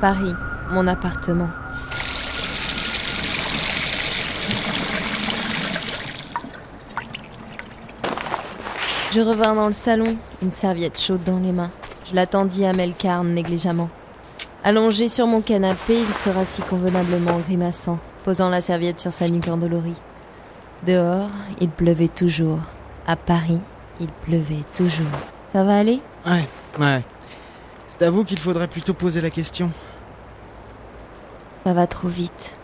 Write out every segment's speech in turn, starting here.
Paris, mon appartement. Je revins dans le salon, une serviette chaude dans les mains. Je l'attendis à Melkarn négligemment. Allongé sur mon canapé, il se rassit convenablement, grimaçant, posant la serviette sur sa nuque endolorie. Dehors, il pleuvait toujours. À Paris, il pleuvait toujours. Ça va aller? Ouais, ouais. C'est à vous qu'il faudrait plutôt poser la question. Ça va trop vite.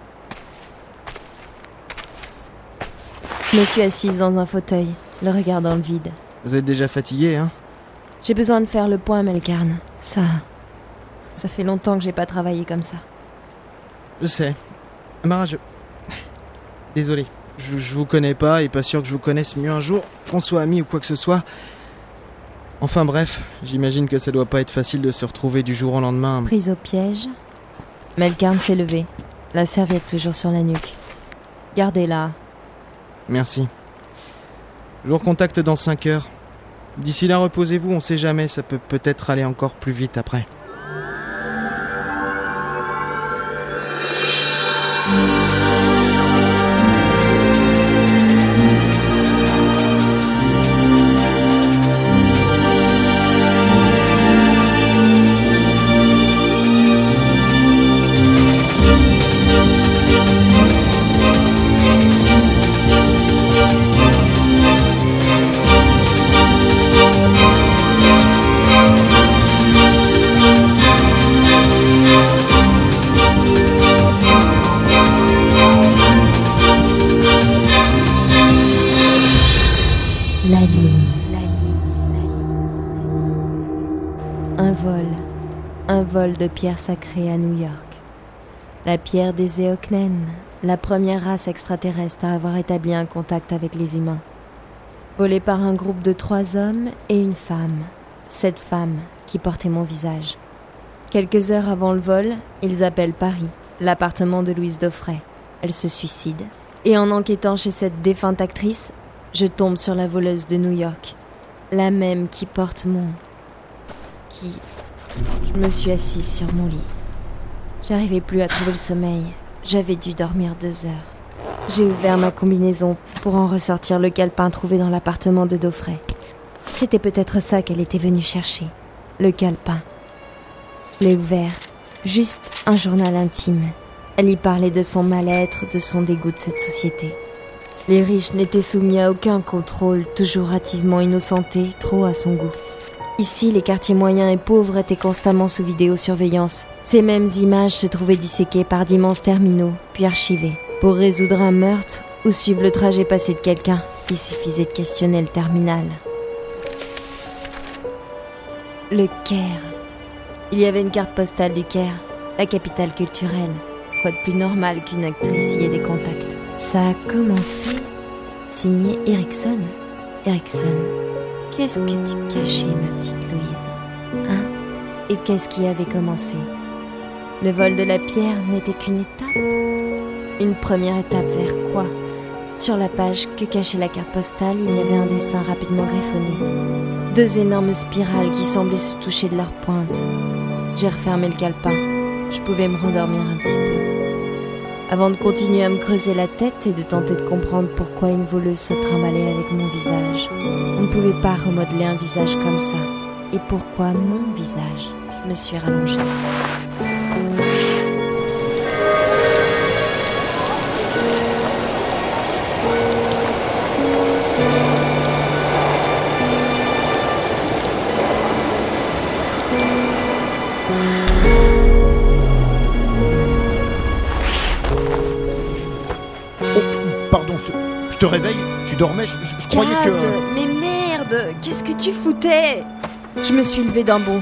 Je me suis assise dans un fauteuil, le regard dans le vide. Vous êtes déjà fatigué, hein? J'ai besoin de faire le point, Melkarn. Ça. Ça fait longtemps que j'ai pas travaillé comme ça. Je sais. Mara, je. Désolé. Je, je vous connais pas et pas sûr que je vous connaisse mieux un jour, qu'on soit amis ou quoi que ce soit. Enfin bref, j'imagine que ça doit pas être facile de se retrouver du jour au lendemain. Prise au piège. Melkarn s'est levé, la serviette toujours sur la nuque. Gardez-la. Merci. Je vous recontacte dans 5 heures. D'ici là, reposez-vous, on sait jamais, ça peut peut-être aller encore plus vite après. Vol de pierre sacrée à New York. La pierre des Eoknen, la première race extraterrestre à avoir établi un contact avec les humains. Volée par un groupe de trois hommes et une femme. Cette femme qui portait mon visage. Quelques heures avant le vol, ils appellent Paris, l'appartement de Louise Daufray. Elle se suicide. Et en enquêtant chez cette défunte actrice, je tombe sur la voleuse de New York. La même qui porte mon... qui... Je me suis assise sur mon lit. J'arrivais plus à trouver le sommeil. J'avais dû dormir deux heures. J'ai ouvert ma combinaison pour en ressortir le calepin trouvé dans l'appartement de Daufray. C'était peut-être ça qu'elle était venue chercher. Le calepin. Je l'ai ouvert. Juste un journal intime. Elle y parlait de son mal-être, de son dégoût de cette société. Les riches n'étaient soumis à aucun contrôle, toujours hâtivement innocentés, trop à son goût. Ici, les quartiers moyens et pauvres étaient constamment sous vidéosurveillance. Ces mêmes images se trouvaient disséquées par d'immenses terminaux, puis archivées. Pour résoudre un meurtre ou suivre le trajet passé de quelqu'un, il suffisait de questionner le terminal. Le Caire. Il y avait une carte postale du Caire, la capitale culturelle. Quoi de plus normal qu'une actrice y ait des contacts? Ça a commencé. Signé Erickson. Erickson. Qu'est-ce que tu cachais, ma petite Louise Hein Et qu'est-ce qui avait commencé Le vol de la pierre n'était qu'une étape Une première étape vers quoi Sur la page que cachait la carte postale, il y avait un dessin rapidement griffonné. Deux énormes spirales qui semblaient se toucher de leur pointe. J'ai refermé le calepin. Je pouvais me rendormir un petit peu. Avant de continuer à me creuser la tête et de tenter de comprendre pourquoi une voleuse se trimballait avec mon visage. On ne pouvait pas remodeler un visage comme ça. Et pourquoi mon visage? Je me suis rallongée. Pardon, je, je te réveille Tu dormais Je, je- je croyais que. mais merde Qu'est-ce que tu foutais? Je me suis levée d'un bond.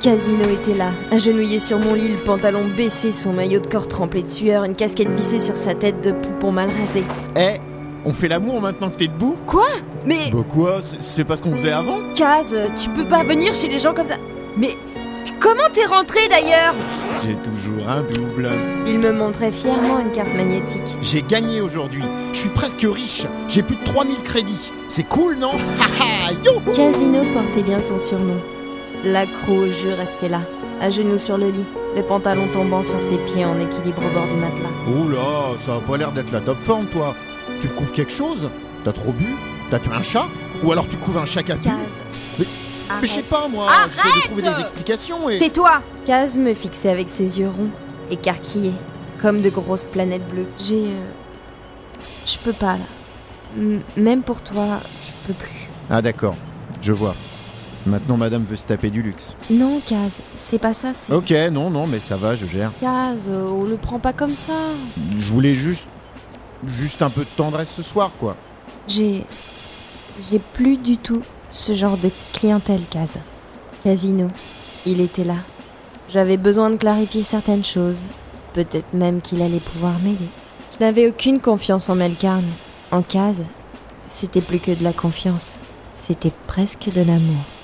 Casino était là, agenouillé sur mon lit, le pantalon baissé, son maillot de corps trempé de sueur, une casquette vissée sur sa tête de poupon mal rasé. Eh On fait l'amour maintenant que t'es debout? Quoi? Mais Bah quoi C'est pas ce qu'on faisait avant? Kaz, tu peux pas venir chez les gens comme ça. Mais comment t'es rentré d'ailleurs? J'ai un double. Il me montrait fièrement une carte magnétique. J'ai gagné aujourd'hui. Je suis presque riche. J'ai plus de 3000 crédits. C'est cool, non? Casino portait bien son surnom. L'accro au jeu restait là, à genoux sur le lit. les pantalons tombant sur ses pieds en équilibre au bord du matelas. Oula, ça a pas l'air d'être la top forme, toi. Tu couvres quelque chose? T'as trop bu? T'as tué un chat? Ou alors tu couvres un chat Kaz. Mais- Mais je sais pas, moi. J'essaie de trouver des explications et. Tais-toi Kaz me fixait avec ses yeux ronds, écarquillés, comme de grosses planètes bleues. J'ai. euh, Je peux pas là. M- même pour toi, je peux plus. Ah, d'accord. Je vois. Maintenant, madame veut se taper du luxe. Non, Kaz, c'est pas ça, c'est. Ok, non, non, mais ça va, je gère. Kaz, euh, on le prend pas comme ça. Je voulais juste. Juste un peu de tendresse ce soir, quoi. J'ai. J'ai plus du tout ce genre de clientèle, Kaz. Casino, il était là. J'avais besoin de clarifier certaines choses. Peut-être même qu'il allait pouvoir m'aider. Je n'avais aucune confiance en Melkarn. En Kaz, c'était plus que de la confiance. C'était presque de l'amour.